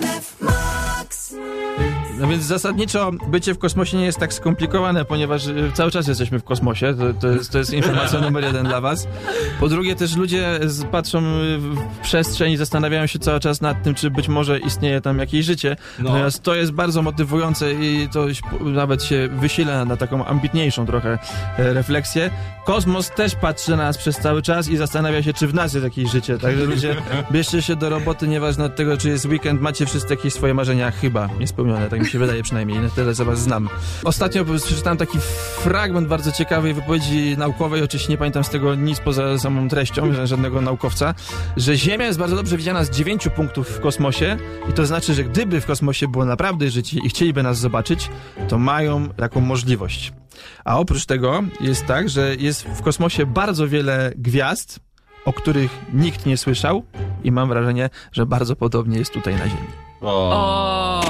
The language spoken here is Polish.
MF Max. No więc zasadniczo bycie w kosmosie nie jest tak skomplikowane, ponieważ y, cały czas jesteśmy w kosmosie. To, to, jest, to jest informacja numer jeden dla was. Po drugie też ludzie patrzą w przestrzeń i zastanawiają się cały czas nad tym, czy być może istnieje tam jakieś życie. No. Natomiast to jest bardzo motywujące i to nawet się wysila na taką ambitniejszą trochę e, refleksję. Kosmos też patrzy na nas przez cały czas i zastanawia się, czy w nas jest jakieś życie. Także ludzie, bierzcie się do roboty, nieważne od tego, czy jest weekend, macie wszyscy jakieś swoje marzenia, chyba niespełnione, tak mi się wydaje przynajmniej, na tyle co was znam. Ostatnio przeczytałem taki fragment bardzo ciekawej wypowiedzi naukowej, oczywiście nie pamiętam z tego nic poza samą treścią, żadnego naukowca, że Ziemia jest bardzo dobrze widziana z dziewięciu punktów w kosmosie i to znaczy, że gdyby w kosmosie było naprawdę życie i chcieliby nas zobaczyć, to mają taką możliwość. A oprócz tego jest tak, że jest w kosmosie bardzo wiele gwiazd, o których nikt nie słyszał i mam wrażenie, że bardzo podobnie jest tutaj na Ziemi. O. O,